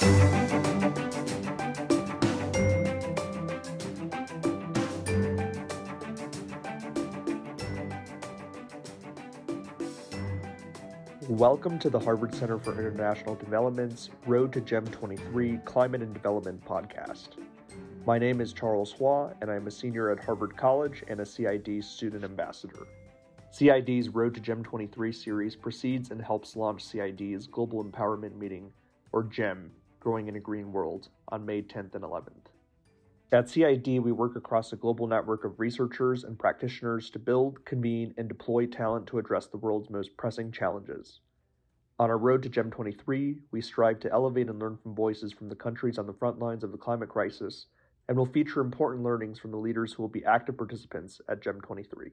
Welcome to the Harvard Center for International Development's Road to GEM 23 Climate and Development podcast. My name is Charles Hua, and I'm a senior at Harvard College and a CID student ambassador. CID's Road to GEM 23 series precedes and helps launch CID's Global Empowerment Meeting, or GEM, Growing in a Green World, on May 10th and 11th. At CID, we work across a global network of researchers and practitioners to build, convene, and deploy talent to address the world's most pressing challenges. On our road to GEM 23, we strive to elevate and learn from voices from the countries on the front lines of the climate crisis, and will feature important learnings from the leaders who will be active participants at GEM 23.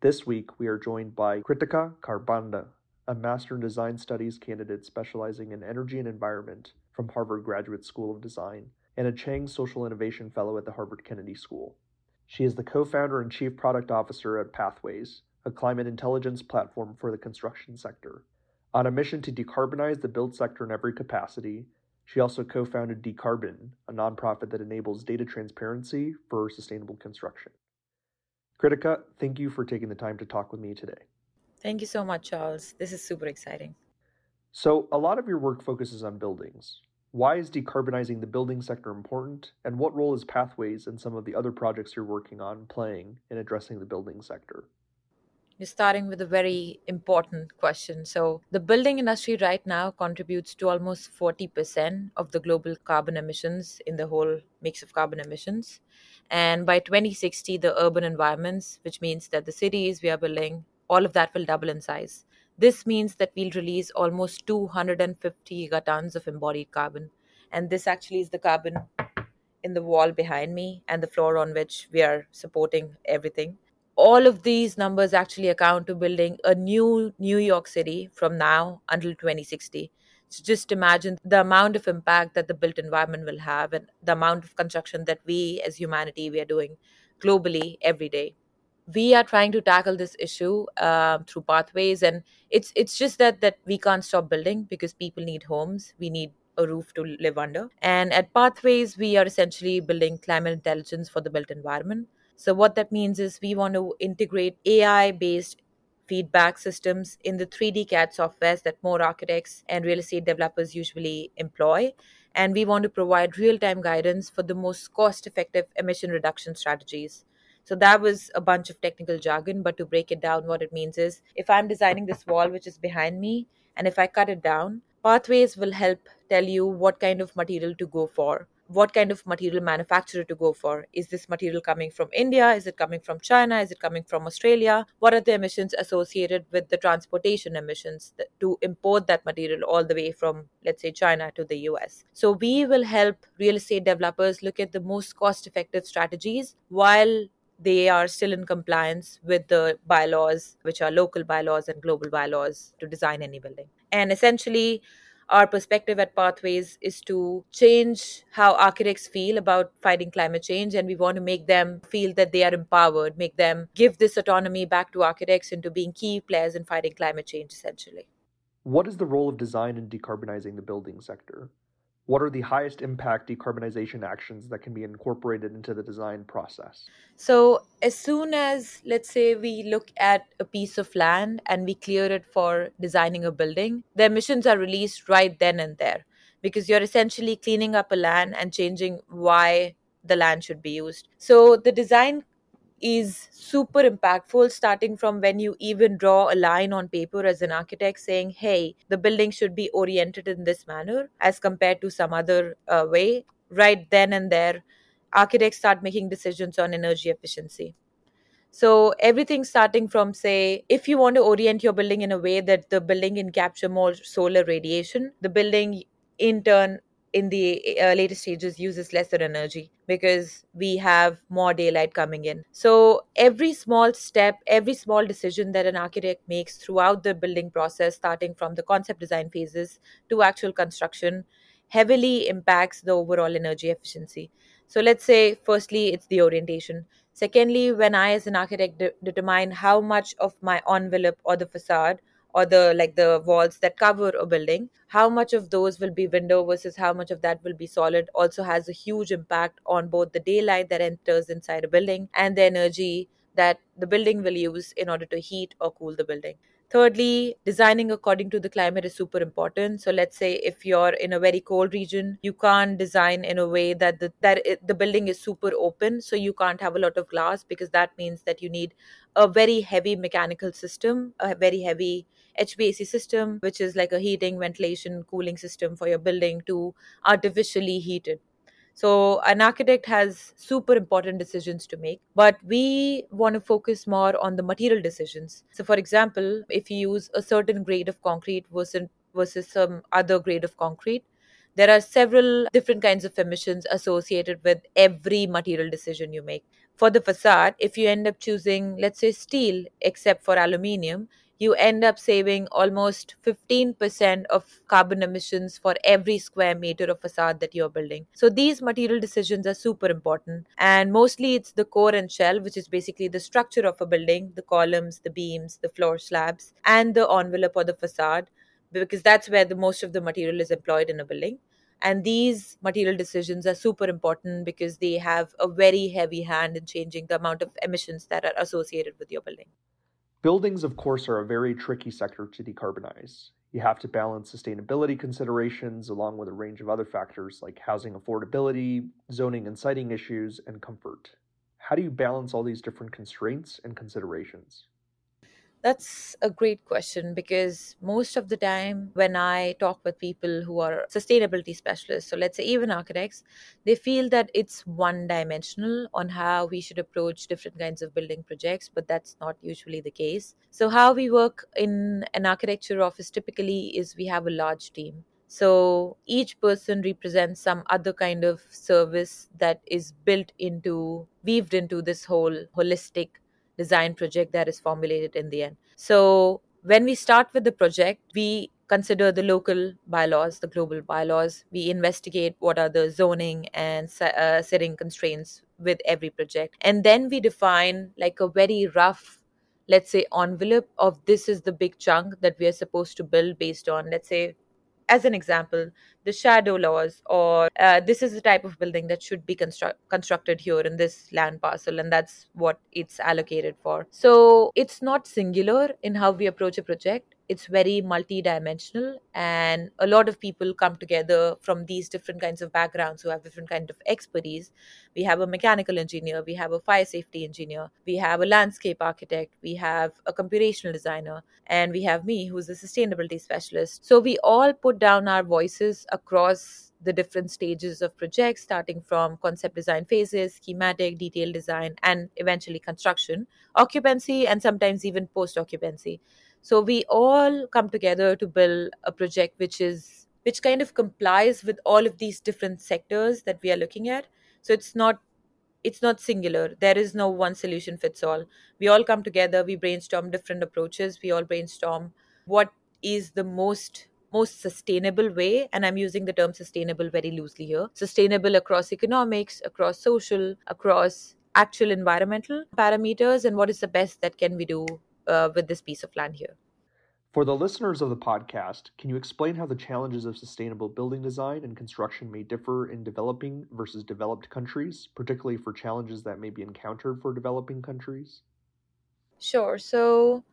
This week, we are joined by Kritika Kharbanda, a Master in Design Studies candidate specializing in energy and environment from Harvard Graduate School of Design and a Chang Social Innovation Fellow at the Harvard Kennedy School. She is the co founder and chief product officer at Pathways, a climate intelligence platform for the construction sector. On a mission to decarbonize the build sector in every capacity, she also co founded Decarbon, a nonprofit that enables data transparency for sustainable construction. Kritika, thank you for taking the time to talk with me today. Thank you so much, Charles. This is super exciting. So, a lot of your work focuses on buildings. Why is decarbonizing the building sector important, and what role is Pathways and some of the other projects you're working on playing in addressing the building sector? You're starting with a very important question. So, the building industry right now contributes to almost 40% of the global carbon emissions in the whole mix of carbon emissions. And by 2060, the urban environments, which means that the cities we are building, all of that will double in size. This means that we'll release almost 250 gigatons of embodied carbon. And this actually is the carbon in the wall behind me and the floor on which we are supporting everything. All of these numbers actually account to building a new New York City from now until 2060. So just imagine the amount of impact that the built environment will have and the amount of construction that we as humanity we are doing globally every day we are trying to tackle this issue uh, through pathways and it's it's just that that we can't stop building because people need homes. We need a roof to live under. And at pathways we are essentially building climate intelligence for the built environment. So what that means is we want to integrate ai based feedback systems in the 3d cad softwares that more architects and real estate developers usually employ. And we want to provide real time guidance for the most cost effective emission reduction strategies so that was a bunch of technical jargon, but to break it down, what it means is if I'm designing this wall which is behind me, and if I cut it down, Pathways will help tell you what kind of material to go for, what kind of material manufacturer to go for. Is this material coming from India? Is it coming from China? Is it coming from Australia? What are the emissions associated with the transportation emissions to import that material all the way from, let's say, China to the US? So we will help real estate developers look at the most cost effective strategies while they are still in compliance with the bylaws, which are local bylaws and global bylaws, to design any building. And essentially, our perspective at Pathways is to change how architects feel about fighting climate change, and we want to make them feel that they are empowered, make them give this autonomy back to architects into being key players in fighting climate change, essentially. What is the role of design in decarbonizing the building sector? What are the highest impact decarbonization actions that can be incorporated into the design process? So, as soon as, let's say, we look at a piece of land and we clear it for designing a building, the emissions are released right then and there because you're essentially cleaning up a land and changing why the land should be used. So, the design is super impactful starting from when you even draw a line on paper as an architect saying hey the building should be oriented in this manner as compared to some other uh, way. Right then and there architects start making decisions on energy efficiency. So everything starting from say if you want to orient your building in a way that the building can capture more solar radiation the building in turn in the uh, later stages uses lesser energy because we have more daylight coming in. So, every small step, every small decision that an architect makes throughout the building process, starting from the concept design phases to actual construction, heavily impacts the overall energy efficiency. So, let's say, firstly, it's the orientation. Secondly, when I, as an architect, de- determine how much of my envelope or the facade or the like the walls that cover a building how much of those will be window versus how much of that will be solid also has a huge impact on both the daylight that enters inside a building and the energy that the building will use in order to heat or cool the building Thirdly, designing according to the climate is super important. So let's say if you're in a very cold region, you can't design in a way that the that it, the building is super open, so you can't have a lot of glass because that means that you need a very heavy mechanical system, a very heavy HVAC system, which is like a heating, ventilation, cooling system for your building to artificially heat it. So, an architect has super important decisions to make, but we want to focus more on the material decisions. So, for example, if you use a certain grade of concrete versus, versus some other grade of concrete, there are several different kinds of emissions associated with every material decision you make. For the facade, if you end up choosing, let's say, steel except for aluminium, you end up saving almost 15% of carbon emissions for every square meter of facade that you're building. So these material decisions are super important. And mostly it's the core and shell, which is basically the structure of a building, the columns, the beams, the floor slabs, and the envelope or the facade, because that's where the most of the material is employed in a building. And these material decisions are super important because they have a very heavy hand in changing the amount of emissions that are associated with your building. Buildings, of course, are a very tricky sector to decarbonize. You have to balance sustainability considerations along with a range of other factors like housing affordability, zoning and siting issues, and comfort. How do you balance all these different constraints and considerations? That's a great question because most of the time when I talk with people who are sustainability specialists, so let's say even architects, they feel that it's one dimensional on how we should approach different kinds of building projects, but that's not usually the case. So, how we work in an architecture office typically is we have a large team. So each person represents some other kind of service that is built into, weaved into this whole holistic design project that is formulated in the end. So when we start with the project, we consider the local bylaws, the global bylaws. We investigate what are the zoning and uh, setting constraints with every project. And then we define like a very rough, let's say, envelope of this is the big chunk that we are supposed to build based on, let's say, as an example, the shadow laws, or uh, this is the type of building that should be constru- constructed here in this land parcel, and that's what it's allocated for. So it's not singular in how we approach a project it's very multi-dimensional and a lot of people come together from these different kinds of backgrounds who have different kind of expertise we have a mechanical engineer we have a fire safety engineer we have a landscape architect we have a computational designer and we have me who's a sustainability specialist so we all put down our voices across the different stages of projects, starting from concept design phases, schematic, detailed design, and eventually construction, occupancy, and sometimes even post occupancy. So we all come together to build a project which is which kind of complies with all of these different sectors that we are looking at. So it's not it's not singular. There is no one solution fits all. We all come together, we brainstorm different approaches, we all brainstorm what is the most most sustainable way and i'm using the term sustainable very loosely here sustainable across economics across social across actual environmental parameters and what is the best that can we do uh, with this piece of land here. For the listeners of the podcast, can you explain how the challenges of sustainable building design and construction may differ in developing versus developed countries, particularly for challenges that may be encountered for developing countries? Sure. So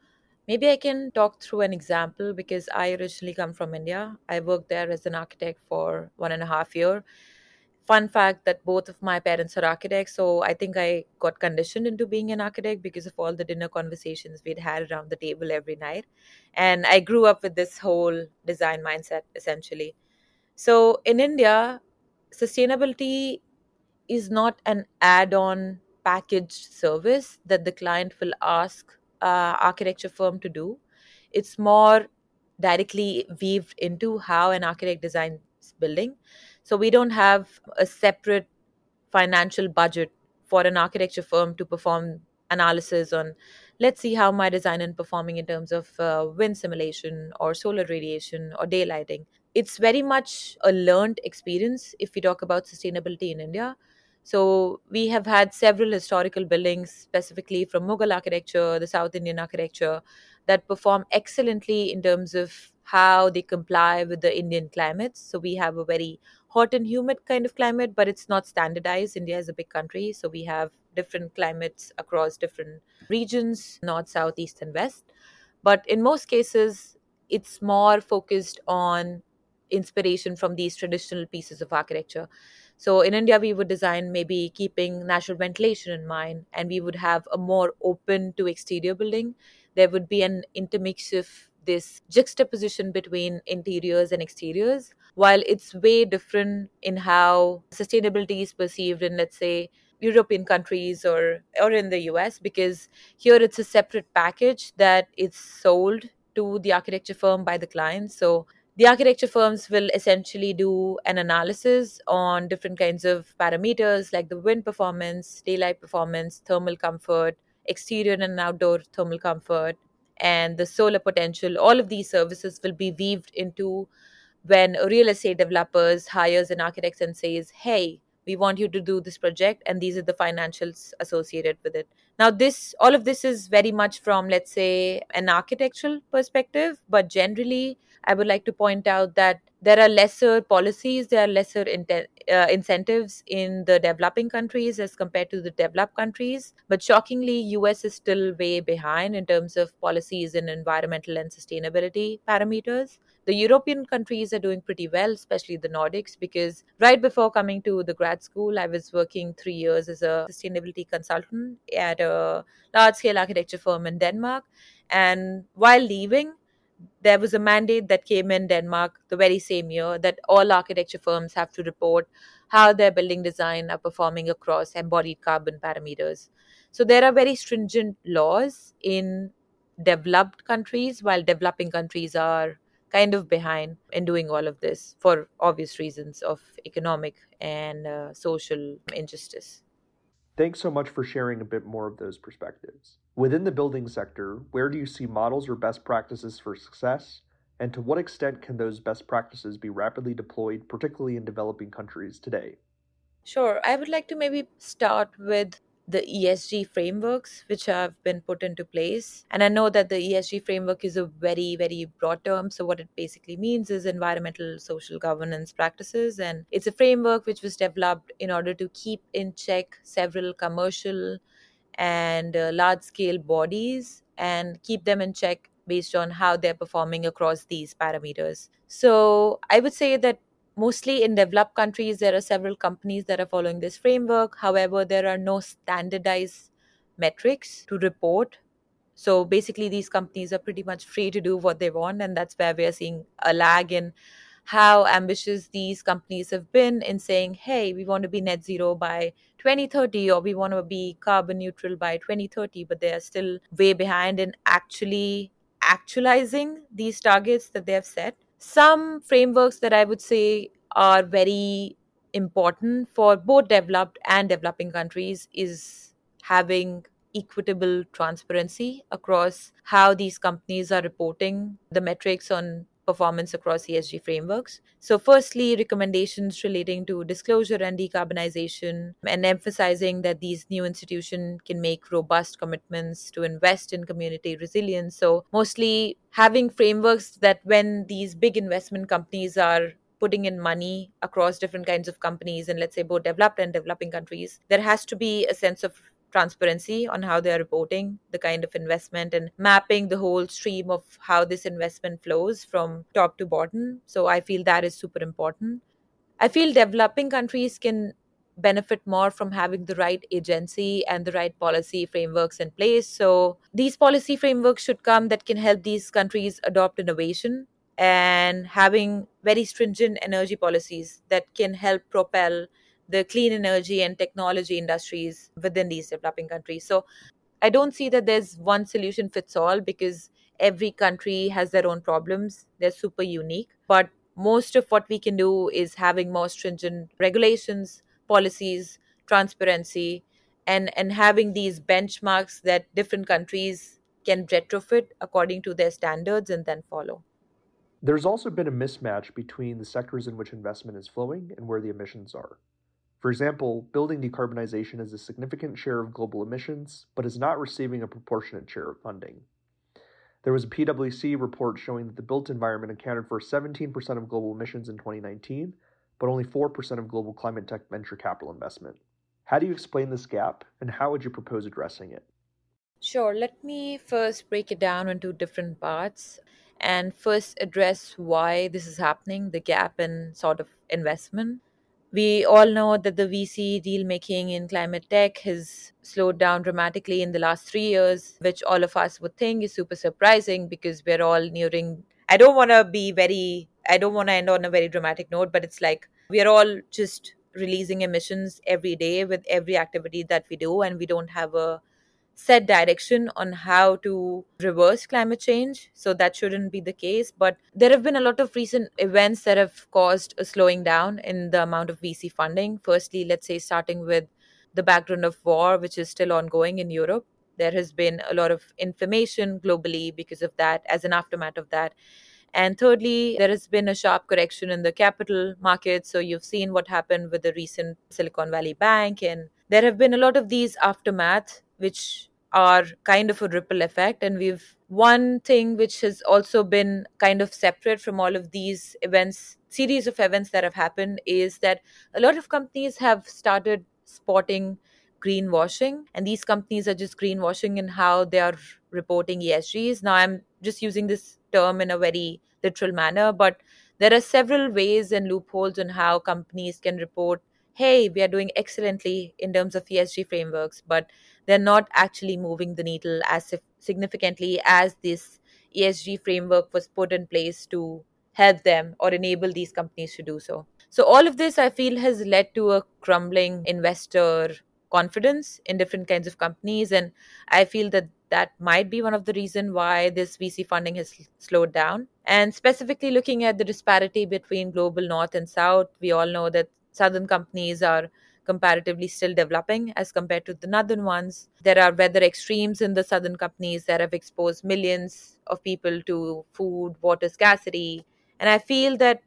maybe I can talk through an example because I originally come from India. I worked there as an architect for one and a half year fun fact that both of my parents are architects so i think i got conditioned into being an architect because of all the dinner conversations we'd had around the table every night. And i grew up with this whole design mindset essentially. So in india sustainability is not an add-on packaged service that the client will ask uh, architecture firm to do. It's more directly weaved into how an architect designs building so we don't have a separate financial budget for an architecture firm to perform analysis on. Let's see how my design is performing in terms of uh, wind simulation or solar radiation or daylighting. It's very much a learned experience if we talk about sustainability in india. So we have had several historical buildings specifically from mughal architecture the south indian architecture that perform excellently in terms of how they comply with the Indian climates. So we have a very hot and humid kind of climate, but it's not standardized. India is a big country, so we have different climates across different regions north, south, east, and west. But in most cases, it's more focused on inspiration from these traditional pieces of architecture. So in India, we would design maybe keeping natural ventilation in mind, and we would have a more open to exterior building. There would be an intermix of this juxtaposition between interiors and exteriors, while it's way different in how sustainability is perceived in, let's say, European countries or or in the US because here it's a separate package that is sold to the architecture firm by the client. So the architecture firms will essentially do an analysis on different kinds of parameters like the wind performance, daylight performance, thermal comfort, exterior and outdoor thermal comfort, and the solar potential. All of these services will be weaved into when a real estate developers hires an architect and says, "Hey, we want you to do this project and these are the financials associated with it. Now this all of this is very much from let's say an architectural perspective but generally i would like to point out that there are lesser policies there are lesser uh, incentives in the developing countries as compared to the developed countries. But shockingly us is still way behind in terms of policies in environmental and sustainability parameters the European countries are doing pretty well, especially the Nordics, because right before coming to the grad school, I was working three years as a sustainability consultant at a large scale architecture firm in Denmark. And while leaving, there was a mandate that came in Denmark the very same year that all architecture firms have to report how their building design are performing across embodied carbon parameters. So there are very stringent laws in developed countries, while developing countries are kind of behind in doing all of this for obvious reasons of economic and uh, social injustice. Thanks so much for sharing a bit more of those perspectives. Within the building sector, where do you see models or best practices for success? And to what extent can those best practices be rapidly deployed, particularly in developing countries today? Sure. I would like to maybe start with the ESG frameworks which have been put into place. And I know that the ESG framework is a very, very broad term. So, what it basically means is environmental social governance practices. And it's a framework which was developed in order to keep in check several commercial and uh, large scale bodies and keep them in check based on how they're performing across these parameters. So, I would say that mostly in developed countries, there are several companies that are following this framework. However, there are no standardized metrics to report. So basically, these companies are pretty much free to do what they want. And that's where we're seeing a lag in how ambitious these companies have been in saying, hey, we want to be net zero by 2030 or we want to be carbon neutral by 2030, but they are still way behind in actually actualizing these targets that they have set some frameworks that I would say are very important for both developed and developing countries is having equitable transparency across how these companies are reporting the metrics on performance across ESG frameworks. So, firstly, recommendations relating to disclosure and decarbonization, and emphasizing that these new institutions can make robust commitments to invest in community resilience. So, mostly having frameworks that when these big investment companies are putting in money across different kinds of companies and let's say both developed and developing countries there has to be a sense of transparency on how they are reporting the kind of investment and mapping the whole stream of how this investment flows from top to bottom. So I feel that is super important. I feel developing countries can benefit more from having the right agency and the right policy frameworks in place. So these policy frameworks should come that can help these countries adopt innovation and having very stringent energy policies that can help propel the clean energy and technology industries within these developing countries. So I don't see that there's one solution fits all because every country has their own problems. They're super unique. But most of what we can do is having more stringent regulations, policies, transparency, and, and having these benchmarks that different countries can retrofit according to their standards and then follow. There's also been a mismatch between the sectors in which investment is flowing and where the emissions are. For example, building decarbonization is a significant share of global emissions, but is not receiving a proportionate share of funding. There was a PwC report showing that the built environment accounted for 17% of global emissions in 2019, but only 4% of global climate tech venture capital investment. How do you explain this gap, and how would you propose addressing it? Sure, let me first break it down into different parts and first address why this is happening the gap in sort of investment. We all know that the VC deal making in climate tech has slowed down dramatically in the last three years, which all of us would think is super surprising because we're all nearing. I don't want to be very, I don't want to end on a very dramatic note, but it's like we're all just releasing emissions every day with every activity that we do, and we don't have a set direction on how to reverse climate change. So that shouldn't be the case. But there have been a lot of recent events that have caused a slowing down in the amount of VC funding. Firstly, let's say starting with the background of war, which is still ongoing in Europe. There has been a lot of inflammation globally because of that, as an aftermath of that. And thirdly, there has been a sharp correction in the capital market. So you've seen what happened with the recent Silicon Valley Bank. And there have been a lot of these aftermath, which are kind of a ripple effect. And we've one thing which has also been kind of separate from all of these events, series of events that have happened, is that a lot of companies have started spotting greenwashing. And these companies are just greenwashing in how they are reporting ESGs. Now, I'm just using this term in a very literal manner, but there are several ways and loopholes on how companies can report hey, we are doing excellently in terms of ESG frameworks, but they're not actually moving the needle as significantly as this ESG framework was put in place to help them or enable these companies to do so. So, all of this I feel has led to a crumbling investor confidence in different kinds of companies. And I feel that that might be one of the reasons why this VC funding has slowed down. And specifically looking at the disparity between global north and south, we all know that southern companies are comparatively still developing as compared to the northern ones. There are weather extremes in the southern companies that have exposed millions of people to food, water scarcity. And I feel that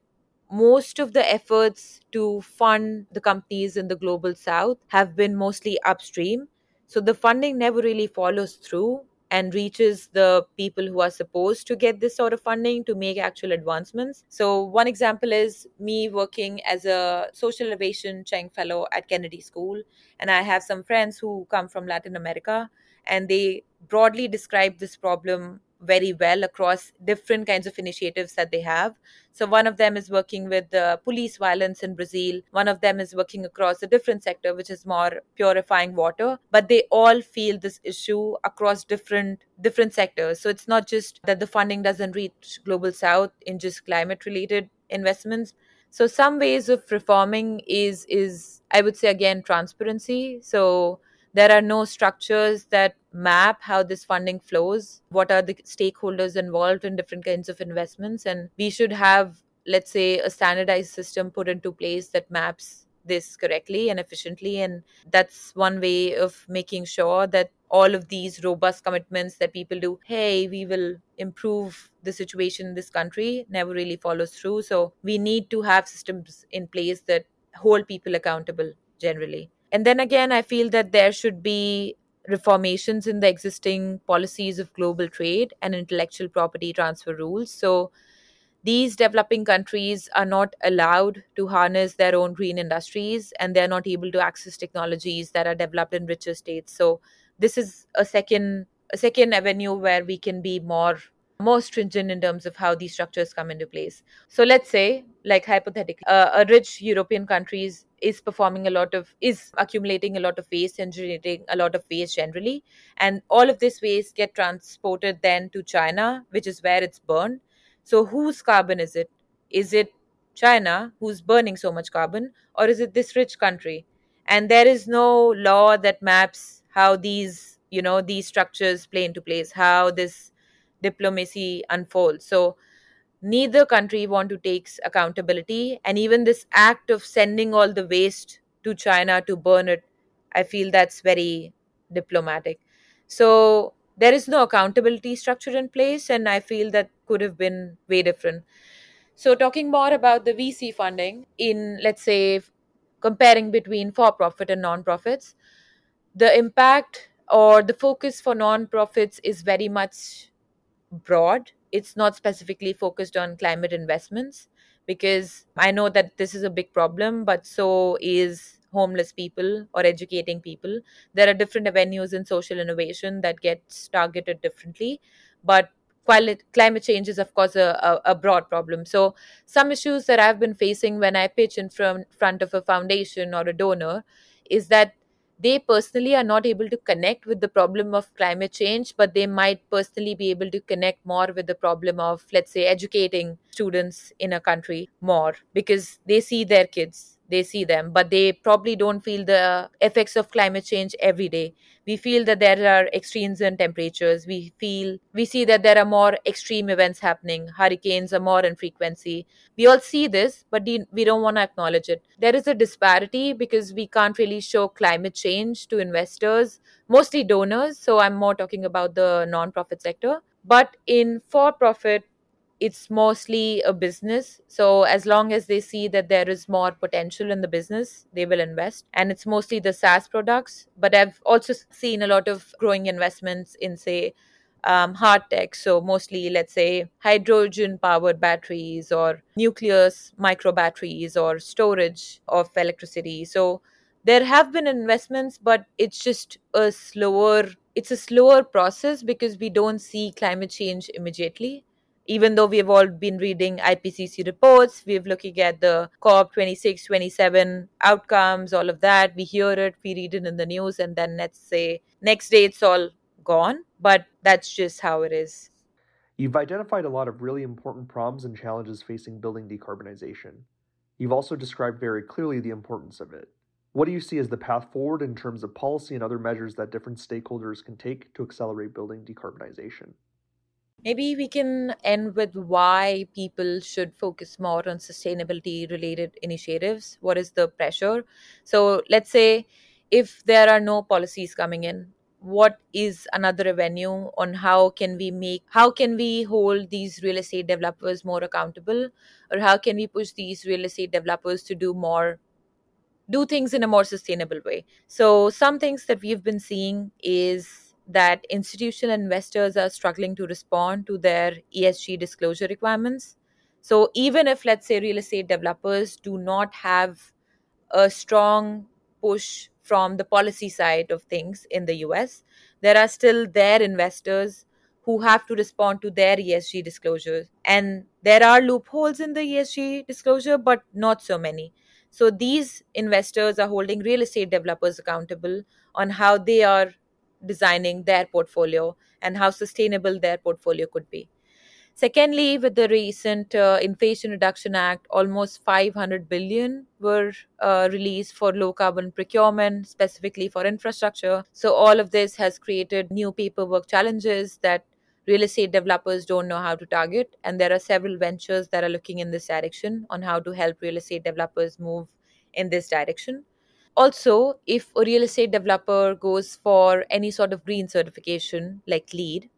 most of the efforts to fund the companies in the global south have been mostly upstream. So the funding never really follows through and reaches the people who are supposed to get this sort of funding to make actual advancements. So, one example is me working as a social innovation Chang Fellow at Kennedy School, and I have some friends who come from Latin America, and they broadly describe this problem very well across different kinds of initiatives that they have. So, one of them is working with the police violence in Brazil. One of them is working across a different sector, which is more purifying water. But they all feel this issue across different different sectors. So, it's not just that the funding doesn't reach global south in just climate related investments. So, some ways of reforming is is I would say again transparency. So there are no structures that map how this funding flows, what are the stakeholders involved in different kinds of investments. And we should have, let's say, a standardized system put into place that maps this correctly and efficiently. And that's one way of making sure that all of these robust commitments that people do, hey, we will improve the situation in this country, never really follows through. So we need to have systems in place that hold people accountable generally. And then again, I feel that there should be reformations in the existing policies of global trade and intellectual property transfer rules. So these developing countries are not allowed to harness their own green industries and they're not able to access technologies that are developed in richer states. So this is a second a second avenue where we can be more more stringent in terms of how these structures come into place. So let's say, like hypothetically, uh, a rich European countries is performing a lot of is accumulating a lot of waste and generating a lot of waste generally, and all of this waste get transported then to China, which is where it's burned. So whose carbon is it? Is it China who's burning so much carbon, or is it this rich country? And there is no law that maps how these you know these structures play into place, how this diplomacy unfolds. So neither country want to take accountability and even this act of sending all the waste to China to burn it, I feel that's very diplomatic. So there is no accountability structure in place and I feel that could have been way different. So talking more about the VC funding in let's say comparing between for profit and non-profits, the impact or the focus for non-profits is very much broad. It's not specifically focused on climate investments because I know that this is a big problem, but so is homeless people or educating people. There are different avenues in social innovation that gets targeted differently, but climate change is of course a, a, broad problem so some issues that i've been facing when i pitch in front, front of a foundation or a donor is that they personally are not able to connect with the problem of climate change, but they might personally be able to connect more with the problem of, let's say, educating students in a country more because they see their kids they see them, but they probably don't feel the effects of climate change every day. We feel that there are extremes in temperatures. We feel we see that there are more extreme events happening. Hurricanes are more in frequency. We all see this, but we don't want to acknowledge it. There is a disparity because we can't really show climate change to investors, mostly donors. So I'm more talking about the non-profit sector. But in for-profit it's mostly a business. So as long as they see that there is more potential in the business, they will invest. And it's mostly the SaaS products. But I've also seen a lot of growing investments in, say, um, hard tech. So mostly, let's say, hydrogen powered batteries or nuclear micro batteries or storage of electricity. So there have been investments, but it's just a slower. It's a slower process because we don't see climate change immediately even though we have all been reading IPCC reports, we're looking at the COP26, 27 outcomes, all of that. We hear it, we read it in the news, and then let's say next day it's all gone. But that's just how it is. You've identified a lot of really important problems and challenges facing building decarbonization. You've also described very clearly the importance of it. What do you see as the path forward in terms of policy and other measures that different stakeholders can take to accelerate building decarbonization? Maybe we can end with why people should focus more on sustainability related initiatives. What is the pressure? So, let's say if there are no policies coming in, what is another avenue on how can we make how can we hold these real estate developers more accountable or how can we push these real estate developers to do more do things in a more sustainable way so some things that we've been seeing is that institutional investors are struggling to respond to their ESG disclosure requirements. So, even if, let's say, real estate developers do not have a strong push from the policy side of things in the US, there are still their investors who have to respond to their ESG disclosures. And there are loopholes in the ESG disclosure, but not so many. So these investors are holding real estate developers accountable on how they are designing their portfolio and how sustainable their portfolio could be. Secondly, with the recent uh, Inflation Reduction Act, almost 500 billion were uh, released for low carbon procurement, specifically for infrastructure. So all of this has created new paperwork challenges that real estate developers don't know how to target. And there are several ventures that are looking in this direction on how to help real estate developers move in this direction also if a real estate developer goes for any sort of green certification like LEED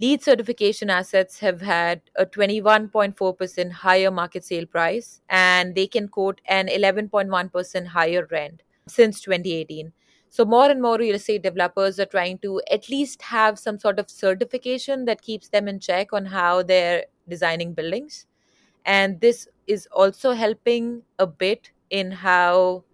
LEED certification assets have had a 21.4% higher market sale price and they can quote an 11.1% higher rent since 2018 so more and more real estate developers are trying to at least have some sort of certification that keeps them in check on how they're designing buildings. And this is also helping a bit in how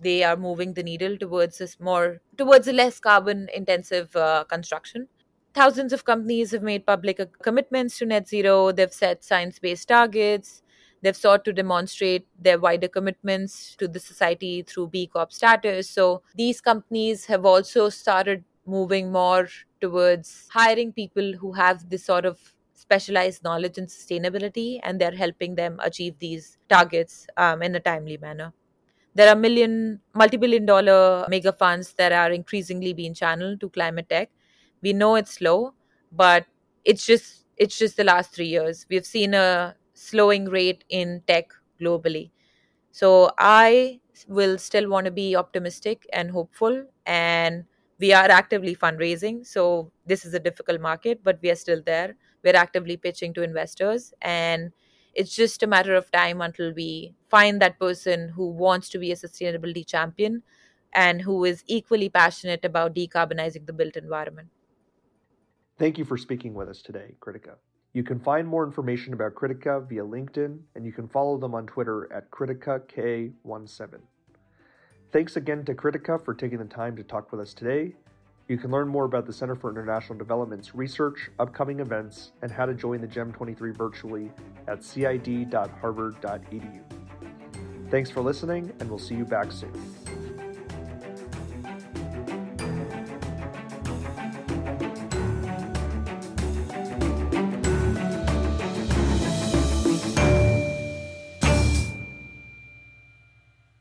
they are moving the needle towards this more towards a less carbon intensive uh, construction. Thousands of companies have made public commitments to net zero. They've set science based targets. They've sought to demonstrate their wider commitments to the society through b corp status. So these companies have also started moving more towards hiring people who have this sort of specialized knowledge in sustainability and they're helping them achieve these targets um, in a timely manner there are million, multi-billion dollar mega funds that are increasingly being channeled to climate tech. We know it's slow, but it's just it's just the last three years. We've seen a slowing rate in tech globally. So I will still want to be optimistic and hopeful and we are actively fundraising so this is a difficult market but we are still there we're actively pitching to investors and it's just a matter of time until we find that person who wants to be a sustainability champion and who is equally passionate about decarbonizing the built environment. Thank you for speaking with us today, Kritika. You can find more information about Kritika via LinkedIn, and you can follow them on Twitter at KritikaK17. Thanks again to Kritika for taking the time to talk with us today. You can learn more about the Center for International Development's research, upcoming events, and how to join the GEM 23 virtually at cid.harvard.edu. Thanks for listening, and we'll see you back soon.